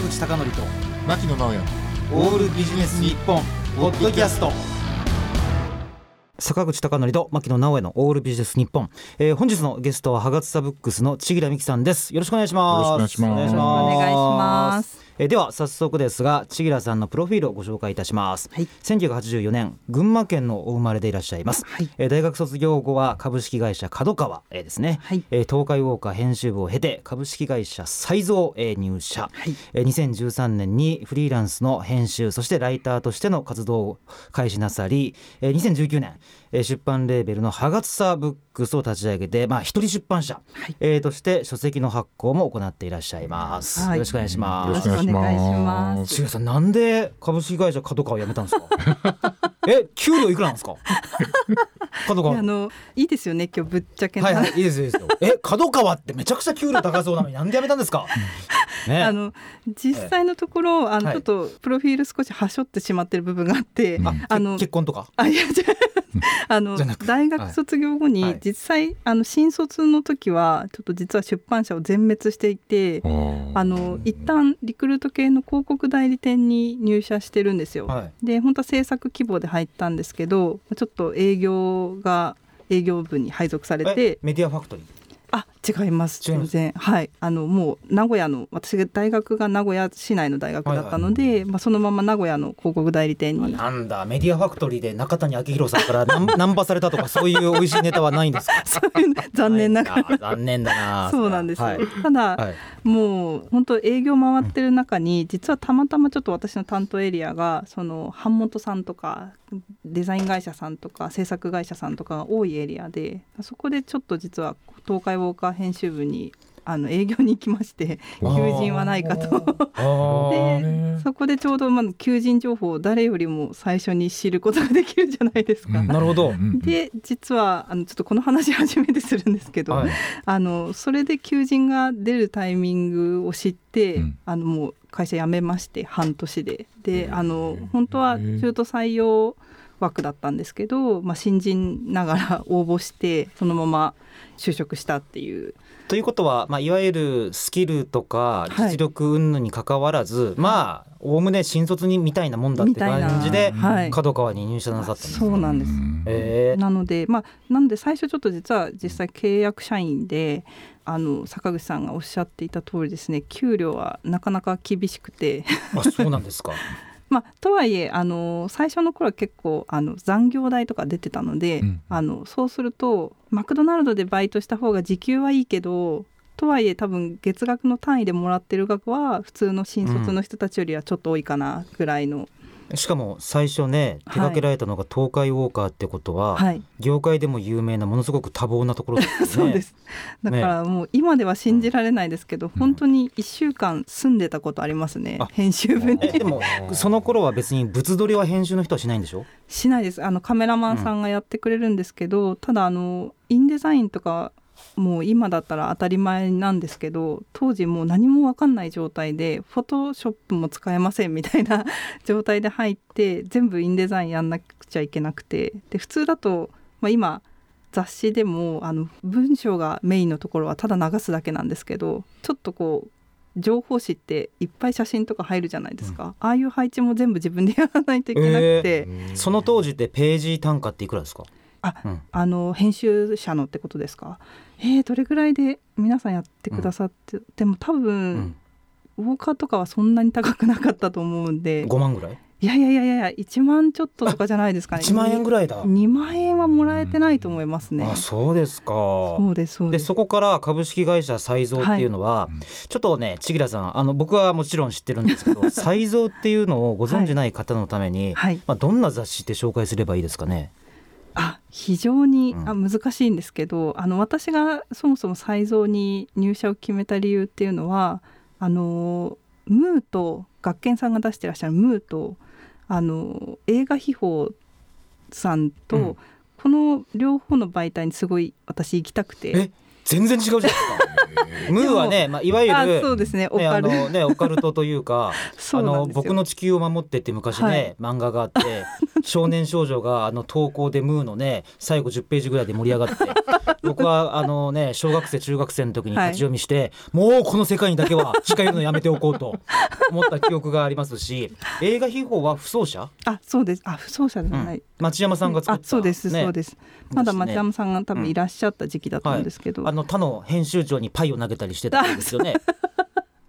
坂口孝則と牧野直哉。オールビジネス日本ポッドキャスト。坂口孝則と牧野直哉のオールビジネス日本、えー、本日のゲストはハガツサブックスの千木良美希さんです。よろしくお願いします。よろしくお願いします。お願いしますえーでは早速ですが千木良さんのプロフィールをご紹介いたします、はい。1984年群馬県のお生まれでいらっしゃいます、はい。えー大学卒業後は株式会社角川、えーですね、はい。えー東海ウォーカー編集部を経て株式会社サイゾー、えー入社、はい。えー2013年にフリーランスの編集そしてライターとしての活動を開始なさり、えー2019年、えー出版レーベルのハガツサブックスを立ち上げて、まあ、一人出版社、はい。えーとして書籍の発行も行っていらっしゃいます、はい。よろしくお願いします。よろしくお願いしまます。重さんなんで株式会社角川を辞めたんですか？え給料いくらなんですか？角川。あのいいですよね今日ぶっちゃけなはいはいいいですよいいですよ。え角川ってめちゃくちゃ給料高そうなのになんで辞めたんですか？ね あの実際のところ、あのはい。ちょっとプロフィール少しはしょってしまってる部分があって、あの結婚とか？あいやじゃ あの大学卒業後に、はい。実際あの新卒の時はちょっと実は出版社を全滅していて。あの一旦リクルート系の広告代理店に入社してるんですよ。はい。で本当は制作希望で入ったんですけどちょっと営業が営業部に配属されえてメディアファクトリー？あ違います全然。はい。あのもう名古屋の私が大学が名古屋市内の大学だったので、まあ、そのまま名古屋の広告代理店に。なんだメディアファクトリーで中谷明宏さんからナンパされたとかそういう美味しいネタはないんですか？そういう残念ながら。残念だな そうなんですよ、はい。ただ、はい。もう本当営業回ってる中に実はたまたまちょっと私の担当エリアがその版元さんとかデザイン会社さんとか制作会社さんとかが多いエリアでそこでちょっと実は東海ウォーカー編集部にあの営業に行きまして求人はないかと。でそこでちょうどまあ求人情報を誰よりも最初に知ることができるじゃないですか。うん。なるほど。で実はあのちょっとこの話初めてするんですけど、はい。あのそれで求人が出るタイミングを知って、うん。あのもう会社辞めまして半年で。であの本当は中途採用枠だったんですけど、まあ、新人ながら応募してそのまま就職したっていうということは、まあ、いわゆるスキルとかはい。実力云々にかかわらず、まあおおむね新卒にみたいなもんだってみたいな感じではい。角川に入社なさったんですそうなんです。えー。なのでまあなんで最初ちょっと実は実際契約社員であの坂口さんがおっしゃっていた通りですね給料はなかなか厳しくて。あそうなんですかまあ、とはいえあの最初の頃は結構あの残業代とか出てたので、うん。あのそうするとマクドナルドでバイトした方が時給はいいけどとはいえ多分月額の単位でもらってる額は普通の新卒の人たちよりはちょっと多いかなぐらいの、しかも最初ね手掛けられたのが東海ウォーカーってことは、はい、業界でも有名なものすごく多忙なところですよね。そうです。だからもう今では信じられないですけど、本当に1週間住んでたことありますね、あ編集部に。えでも その頃は別に物撮りは編集の人はしないんでしょ？しないです。あのカメラマンさんがやってくれるんですけど、ただあのインデザインとかもう今だったら当たり前なんですけど当時もう何も分かんない状態でフォトショップも使えませんみたいな 状態で入って全部インデザインやんなくちゃいけなくて。で普通だと、まあ、今雑誌でもあの文章がメインのところはただ流すだけなんですけどちょっとこう情報誌っていっぱい写真とか入るじゃないですか、ああいう配置も全部自分でやらないといけなくて。その当時ってページ単価っていくらですか？あうん。あの編集者のってことですか？えー、どれぐらいで皆さんやってくださって、でも多う分、ん、ウォーカーとかはそんなに高くなかったと思うんで。5万ぐらい？いやいやいやいや1万ちょっととかじゃないですかね。1万円ぐらいだ。2万円はもらえてないと思いますね。あそうですか。そうですそうでそこから株式会社サイゾーっていうのは、はい。ちょっとね千木良さんあの僕はもちろん知ってるんですけどサイゾーっていうのをご存じない方のために、はい。まあ、どんな雑誌って紹介すればいいですかね？あ非常に、うん。あ難しいんですけどあの私がそもそもサイゾーに入社を決めた理由っていうのはあのムーと学研さんが出してらっしゃるムーとあの映画秘宝さんと、うん。この両方の媒体にすごい私行きたくて。え全然違うじゃないですか。ムーはね、まあ、いわゆあるそうですねオね、あカル、のねオカルトというか あの僕の地球を守ってって昔ね、漫画があって少年少女があの投稿でムーのね最後10ページぐらいで盛り上がって 僕はあのね小学生中学生の時に立ち読みして、もうこの世界にだけは近寄るのやめておこうと思った記憶がありますし映画秘宝は不走者、あそうです。あ不走者ではない、町山さんが作った、あそうです、ねそうです。まだ町山さんが多分いらっしゃった時期だったんですけど、あの他の編集長にパイを投げたりしてたんですよね。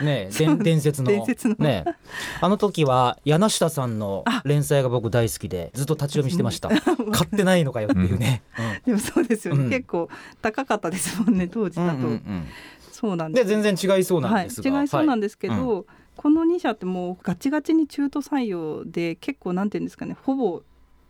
ねえ伝伝説の。ねえ。あの時は柳下さんの連載が僕大好きでずっと立ち読みしてました。買ってないのかよっていうね。でもそうですよね、うん。結構高かったですもんね当時だと、うんうんうん。うんそうなんでです全然違いそうなんですが、はい、違いそうなんでですけど、この2社ってもうガチガチに中途採用で結構なんていうんですかねほぼ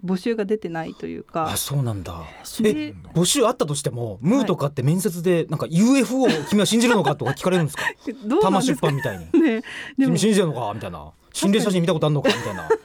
募集が出てないというかあそうなんだ。でえ募集あったとしてもムーとかって面接でなんか UFO を君は信じるのかとか聞かれるんですか？どうなんですか？版みたいに。ねでも君信じるのか？みたいな。心霊写真見たことあるのか？みたいな。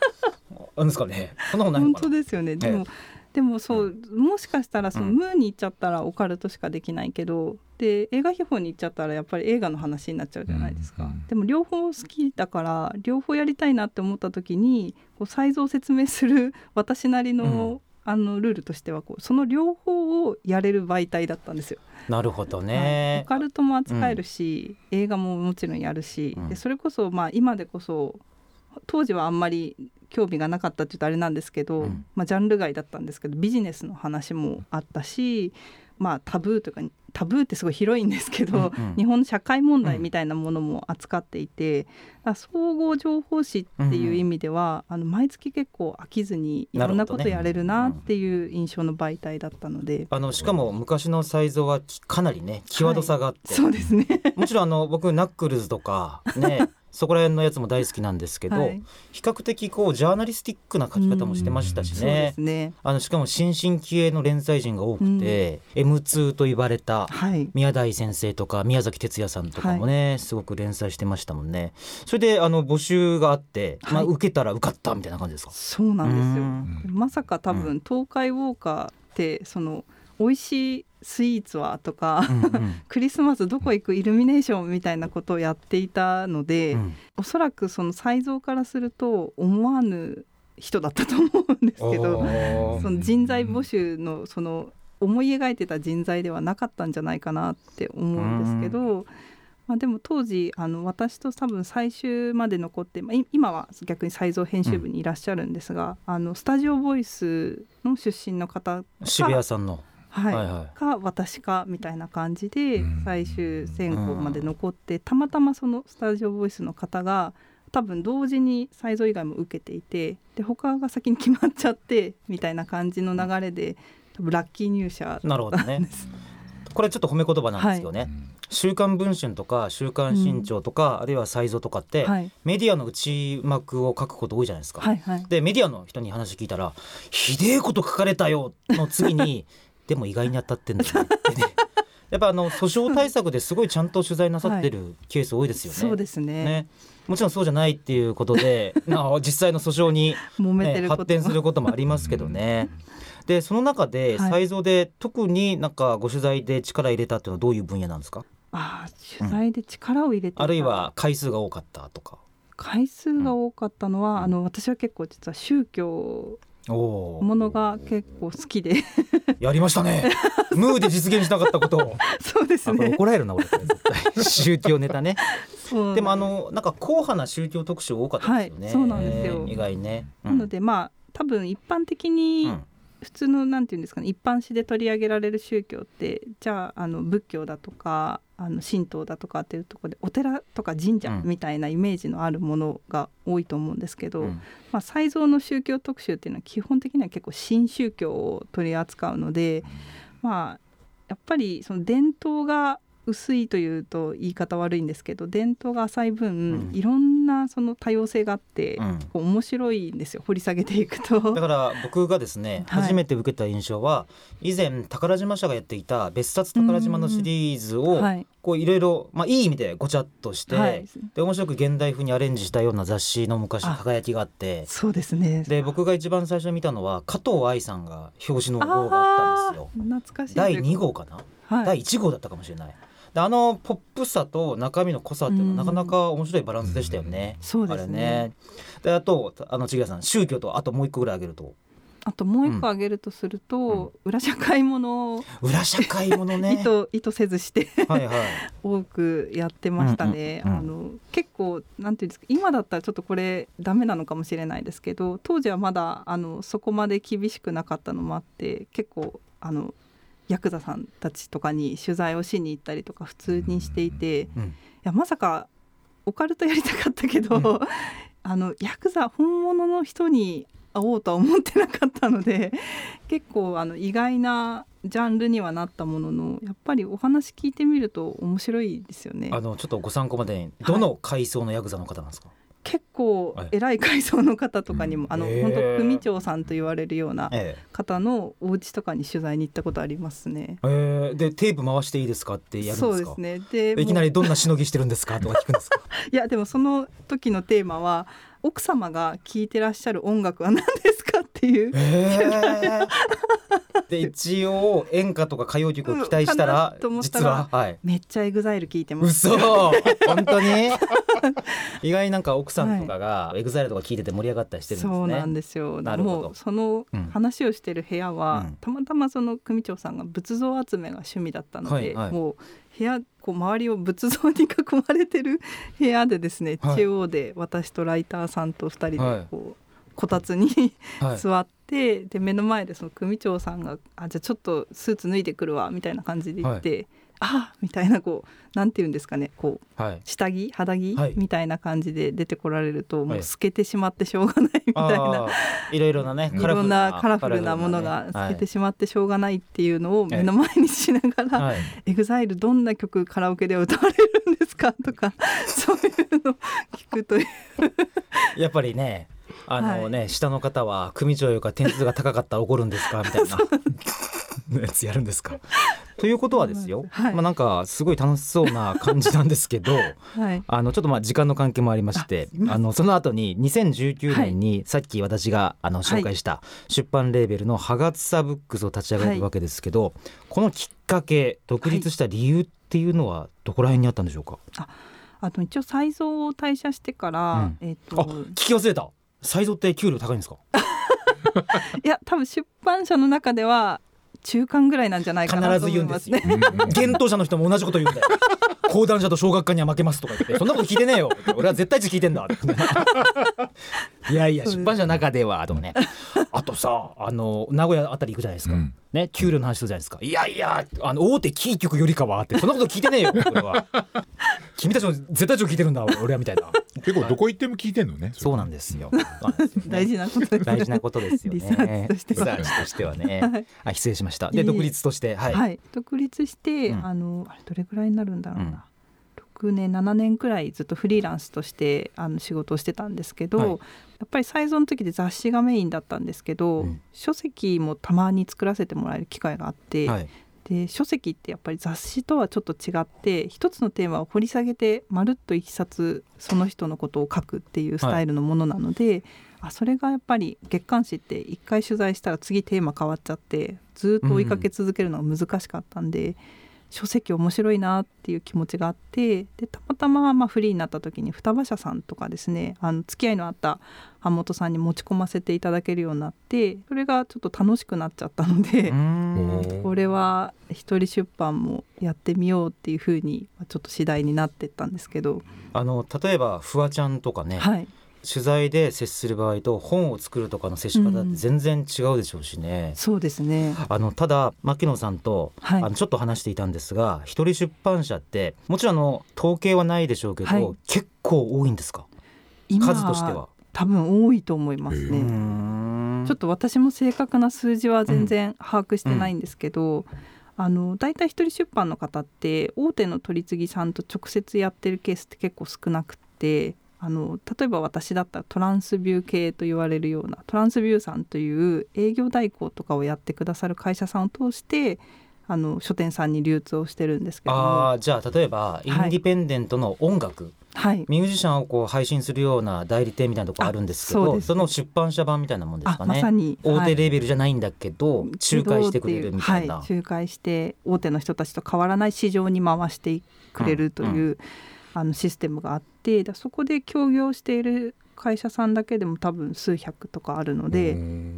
あるんですかね？そんなことない本。当ですよねでも、でもそうもしかしたらその、うん。ムーに行っちゃったらオカルトしかできないけどで映画秘宝に行っちゃったらやっぱり映画の話になっちゃうじゃないですか、うん。うんでも両方好きだから両方やりたいなって思った時にこうサイズを説明する私なりの、あのルールとしてはこうその両方をやれる媒体だったんですよ。なるほどはい。ねオ。カルトも扱えるし、映画ももちろんやるし、うん。でそれこそまあ今でこそ当時はあんまり興味がなかったって言うとあれなんですけど、うん。まあ、ジャンル外だったんですけどビジネスの話もあったし、まあ、タブーというかタブーってすごい広いんですけど、うんうん。日本の社会問題みたいなものも扱っていて、だから総合情報誌っていう意味では、あの毎月結構飽きずにいろんなことやれるなっていう印象の媒体だったので。あのしかも昔のサイズはきかなりね際どさがあって、そうですね。もちろんあの僕ナックルズとかね そこら辺のやつも大好きなんですけど、はい。比較的こうジャーナリスティックな書き方もしてましたしそうでねす。ね。あのしかも新進気鋭の連載陣が多くて、M2 と言われたはい。宮台先生とか宮崎哲也さんとかもね、すごく連載してましたもんね。それであの募集があって、まあはい受けたら受かったみたいな感じですか？そうなんですよ。うん。まさか多分東海ウォーカーってその美味しいスイーツはとか、うんうん。クリスマスどこ行くイルミネーションみたいなことをやっていたので、うん。おそらくその才蔵からすると思わぬ人だったと思うんですけどその人材募集のその思い描いてた人材ではなかったんじゃないかなって思うんですけど、まあ、でも当時あの私と多分最終まで残って、まあ、い今は逆に才蔵編集部にいらっしゃるんですが、あのスタジオボイスの出身の方か渋谷さんの、はい。はいはい。か私かみたいな感じでうん。最終選考まで残ってたまたまそのスタジオボイスの方が多分同時に才蔵以外も受けていてで他が先に決まっちゃってみたいな感じの流れで多分ラッキー入社なるほどね。これちょっと褒め言葉なんですよね。週刊文春とか週刊新潮とか、あるいはサイゾとかって、はい。メディアの内幕を書くこと多いじゃないですか。はいはい。でメディアの人に話聞いたら「ひでえこと書かれたよ」の次に「でも意外に当たってんだよね」やっぱあの訴訟対策ですごいちゃんと取材なさってるケース多いですよね。そうですね。ね。もちろんそうじゃないっていうことで な実際の訴訟に、ね、発展することもありますけどね。でその中ではい。才蔵で特になんかご取材で力入れたっていうのはどういう分野なんですか？あー取材で力を入れてた。あるいは回数が多かったとか。回数が多かったのは、あの私は結構実は宗教ものが結構好きでやりましたね。ムーで実現しなかったことを。そうですね怒られるな俺 宗教ネタね。でもあのなんか硬派な宗教特集多かったですよね。はいそうなんですよ意外ね。うなのでまあ多分一般的にうん普通のなんていうんですかね一般紙で取り上げられる宗教ってじゃああの仏教だとかあの神道だとかっていうところでお寺とか神社うんみたいなイメージのあるものが多いと思うんですけど、うん。まあ、才蔵の宗教特集っていうのは基本的には結構新宗教を取り扱うので、まあやっぱりその伝統が薄いというと言い方悪いんですけど伝統が浅い分、うん。いろんんなその多様性があって、うん。面白いんですよ掘り下げていくと。だから僕がですね、はい。初めて受けた印象は以前宝島社がやっていた別冊宝島のシリーズをはい。こういろいろまあいい意味でごちゃっとして、はい。で面白く現代風にアレンジしたような雑誌の昔あ輝きがあって。そうですね。で僕が一番最初に見たのは加藤愛さんが表紙の号があったんですよ。懐かしい第2号かな、はい。第1号だったかもしれない。であのポップさと中身の濃さっていうのはなかなか面白いバランスでしたよね。そうですねね。であとあの千賀さん宗教とあともう一個ぐらいあげるとあともう一個挙げるとすると、裏社会ものを裏社会ものね。意図意図せずしてはいはい。多くやってましたね。うんうんうんあの結構なんていうんですか今だったらちょっとこれダメなのかもしれないですけど当時はまだあのそこまで厳しくなかったのもあって結構あのヤクザさんたちとかに取材をしに行ったりとか普通にしていていうんやまさかオカルトやりたかったけど、うん あのヤクザ本物の人に会おうとは思ってなかったので 結構あの意外なジャンルにはなったもののやっぱりお話聞いてみると面白いですよね。あのちょっとご参考までにどの階層のヤクザの方なんですか？結構はい偉い階層の方とかにも、あの本当組長さんと言われるようなえ方のお家とかに取材に行ったことありますね。ええーでテープ回していいですかってやるんですか？そうですね。で、いきなりどんなしのぎしてるんですかとか聞くんですか？いやでもその時のテーマは奥様が聴いてらっしゃる音楽は何ですかっていう。えー、で一応演歌とか歌謡曲を期待したうんからなと思ったら実ははい。めっちゃ EXILE 聞いてます。嘘本当に？意外になんか奥さんとかが EXILE とか聞いてて盛り上がったりしてるんですね。そうなんですよ。なるほどもうそのうん話をしてる部屋は、うんたまたまその組長さんが仏像集めが趣味だったので、はいはいもう部屋こう周りを仏像に囲まれてる部屋でですね、はい中央で私とライターさんと二人はいでこう、こたつにはい。座って、で目の前でその組長さんが「あじゃあちょっとスーツ脱いでくるわ」みたいな感じで言って「あみたいなこうなんて言うんですかねこうはい。下着？肌着、はい。みたいな感じで出てこられるともはい。う透けてしまってしょうがないみたいな、あーいろいろなねいろんなカラフルなものが透けてしまってしょうがないっていうのを目の前にしながらはい、「EXILE どんな曲カラオケで歌われるんですか?」とか そういうのを聞くという。やっぱりねあのね、下の方は組長よりか点数が高かったら怒るんですか？みたいな。やつやるんですか？ということはですよ、はい。まあなんかすごい楽しそうな感じなんですけど はい。あのちょっとまあ時間の関係もありましてあのその後に2019年にさっき私があの紹介した出版レーベルのハガツサブックスを立ち上げるわけですけど、このきっかけ独立した理由ってい。うのはどこら辺にあったんでしょうか、あと一応才蔵を退社してから、うんえっ、あと聞き忘れたサイゾって給料高いんですか？いや多分出版社の中では中間ぐらいなんじゃないかな必と思いまず言うんですね。幻冬者の人も同じこと言うんだよ。講談社と小学館には負けますとか言ってそんなこと聞いてねえよ。俺は絶対値聞いてんだいやいや出版社の中ではとかね あとさあの名古屋あたり行くじゃないですか、うん。ね給料の話するじゃないですか。いやいやあの大手キー局よりかはってそんなこと聞いてねえよ 俺は。君たちの絶対値を聞いてるんだ俺はみたいな。結構どこ行っても聞いてんのねそうなんですよ。そうなん。ですよね大事なことです大事なことですよね。リサーチとしてリサーチとしてはね、はい。あ失礼しました。で独立としてはい、はい、独立して、うん。あのあれどれぐらいになるんだろううんな、6年7年くらいずっとフリーランスとしてあの仕事をしてたんですけど、はい。やっぱり最初の時で雑誌がメインだったんですけど、うん。書籍もたまに作らせてもらえる機会があって、はい。で書籍ってやっぱり雑誌とはちょっと違って一つのテーマを掘り下げてまるっと一冊その人のことを書くっていうスタイルのものなので、あそれがやっぱり月刊誌って一回取材したら次テーマ変わっちゃってずっと追いかけ続けるのが難しかったんで、書籍面白いなっていう気持ちがあってでたまたままあフリーになった時に双葉社さんとかですねあの付き合いのあった版元さんに持ち込ませていただけるようになってそれがちょっと楽しくなっちゃったので。これは一人出版もやってみようっていうふうにちょっと次第になってったんですけど、あの例えばフワちゃんとかね、はい、取材で接する場合と本を作るとかの接し方って全然違うでしょうしね。そうですね。あのただ牧野さんと、はいあのちょっと話していたんですが一人出版社ってもちろんあの統計はないでしょうけど、はい結構多いんですか？今数としては。多分多いと思いますへうーね。んちょっと私も正確な数字は全然把握してないんですけど、あの大体一人出版の方って大手の取り次ぎさんと直接やってるケースって結構少なくて。あの例えば私だったらトランスビュー系と言われるようなトランスビューさんという営業代行とかをやってくださる会社さんを通してあの書店さんに流通をしてるんですけどあじゃあ例えばインディペンデントの音楽、はい、ミュージシャンをこう配信するような代理店みたいなとこあるんですけどその出版社版みたいなもんですかね、ま、さに大手レベルじゃないんだけど、はい、仲介してくれるみたいな、はい、仲介して大手の人たちと変わらない市場に回してくれるという、うんうん、あのシステムがあってそこで協業している会社さんだけでも多分数百とかあるので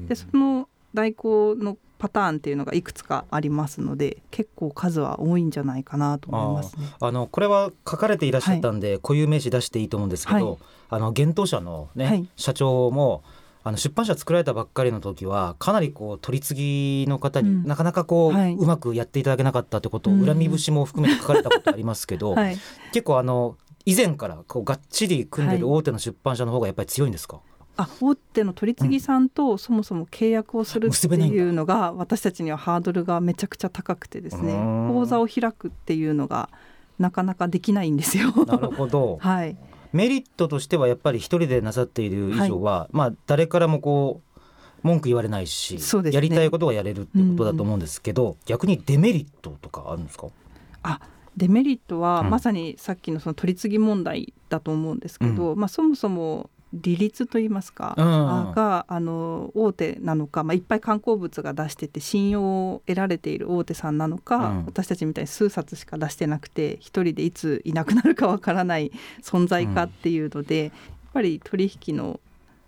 でその代行のパターンっていうのがいくつかありますので結構数は多いんじゃないかなと思います、ね、あのこれは書かれていらっしゃったんで、はい、固有名詞出していいと思うんですけど、はい、あの幻冬舎のね、はい、社長もあの出版社作られたばっかりの時はかなりこう取り次ぎの方に、うん、なかなかこう、はい、うまくやっていただけなかったってことを恨み節も含めて書かれたことありますけど、結構あの以前からこうがっちり組んでる大手の出版社の方がやっぱり強いんですか、あ大手の取り次ぎさんとそもそも契約をするっていうのが私たちにはハードルがめちゃくちゃ高くてですね講座を開くっていうのがなかなかできないんですよ。なるほど、はい、メリットとしてはやっぱり一人でなさっている以上は、はい、まあ誰からもこう文句言われないし、ね、やりたいことがやれるってことだと思うんですけど、うん。うん、逆にデメリットとかあるんですか？あデメリットは、まさにさっきのその取り次ぎ問題だと思うんですけど、うん、まあ、そもそも利率といいますか、うん、があの大手なのか、まあ、いっぱい観光物が出してて信用を得られている大手さんなのか、うん、私たちみたいに数冊しか出してなくて一人でいついなくなるかわからない存在かっていうので、うん、やっぱり取引の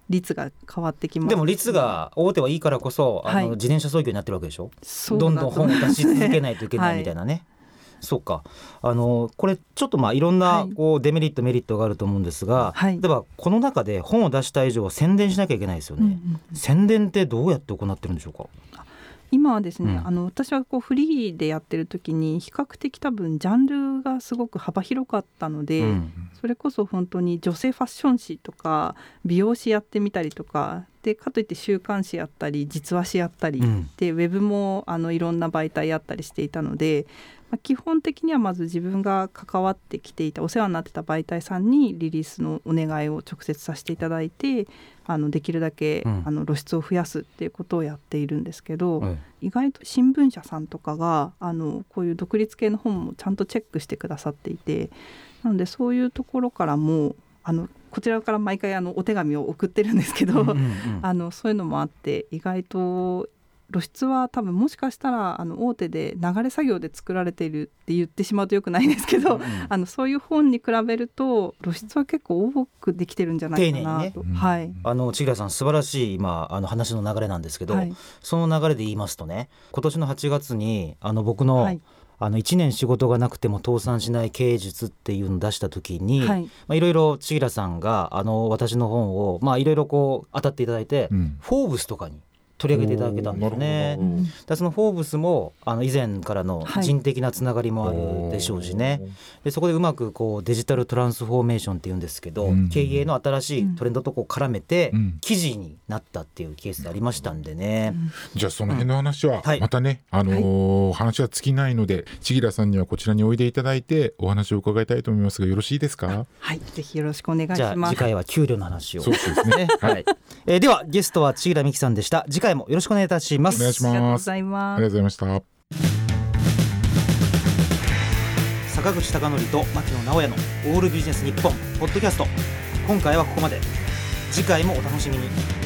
率が変わってきます、でも率が大手はいいからこそ、あの自転車操業になってるわけでしょ？どんどん本を出し続けないといけないみたいなね。はいそうか。あのこれちょっとまあいろんなこうデメリット、メリットがあると思うんですが、はい、例えばこの中で本を出した以上は宣伝しなきゃいけないですよね、うんうんうん、宣伝ってどうやって行ってるんでしょうか？今はですね、うん、あの私はこうフリーでやってる時に比較的多分ジャンルがすごく幅広かったので、うん、それこそ本当に女性ファッション誌とか美容師やってみたりとかでかといって週刊誌やったり実話誌やったり、うん、でウェブもあのいろんな媒体やったりしていたのでまあ、基本的にはまず自分が関わってきていたお世話になってた媒体さんにリリースのお願いを直接させていただいてあのできるだけ、うん、あの露出を増やすっていうことをやっているんですけど、うん、意外と新聞社さんとかがあのこういう独立系の本もちゃんとチェックしてくださっていてなのでそういうところからもあのこちらから毎回あのお手紙を送ってるんですけど、うんうんうん、あのそういうのもあって意外と露出は多分もしかしたらあの大手で流れ作業で作られているって言ってしまうとよくないんですけど、うん、あのそういう本に比べると露出は結構多くできてるんじゃないかなと。ね、はい、あの千倉さん素晴らしい今あの話の流れなんですけど、はい、その流れで言いますとね今年の8月にあの僕の、はいあの1年仕事がなくても倒産しない経営術っていうのを出した時に、はい。まあ、いろいろ千倉さんがあの私の本を、まあ、いろいろこう当たっていただいて、うん、フォーブスとかに取り上げていただけたんですね。だそのフォーブスもあの以前からの人的なつながりもあるでしょうしね、はい、でそこでうまくこうデジタルトランスフォーメーションっていうんですけど、うん、経営の新しいトレンドとこう絡めて記事になったっていうケースありましたんでね。じゃあその辺の話はまたね、はい、あのーはい、話は尽きないので千吉さんにはこちらにおいでいただいてお話を伺いたいと思いますがよろしいですか？はい。ぜひよろしくお願いします。じゃあ次回は給料の話を。そうですね。はい、えー、ではゲストは千吉美希さんでした。次回もよろしくお願いいたします。お願いします。ありがとうございます。ありがとうございました。坂口孝則と牧野直哉のオールビジネス日本ポッドキャスト。今回はここまで。次回もお楽しみに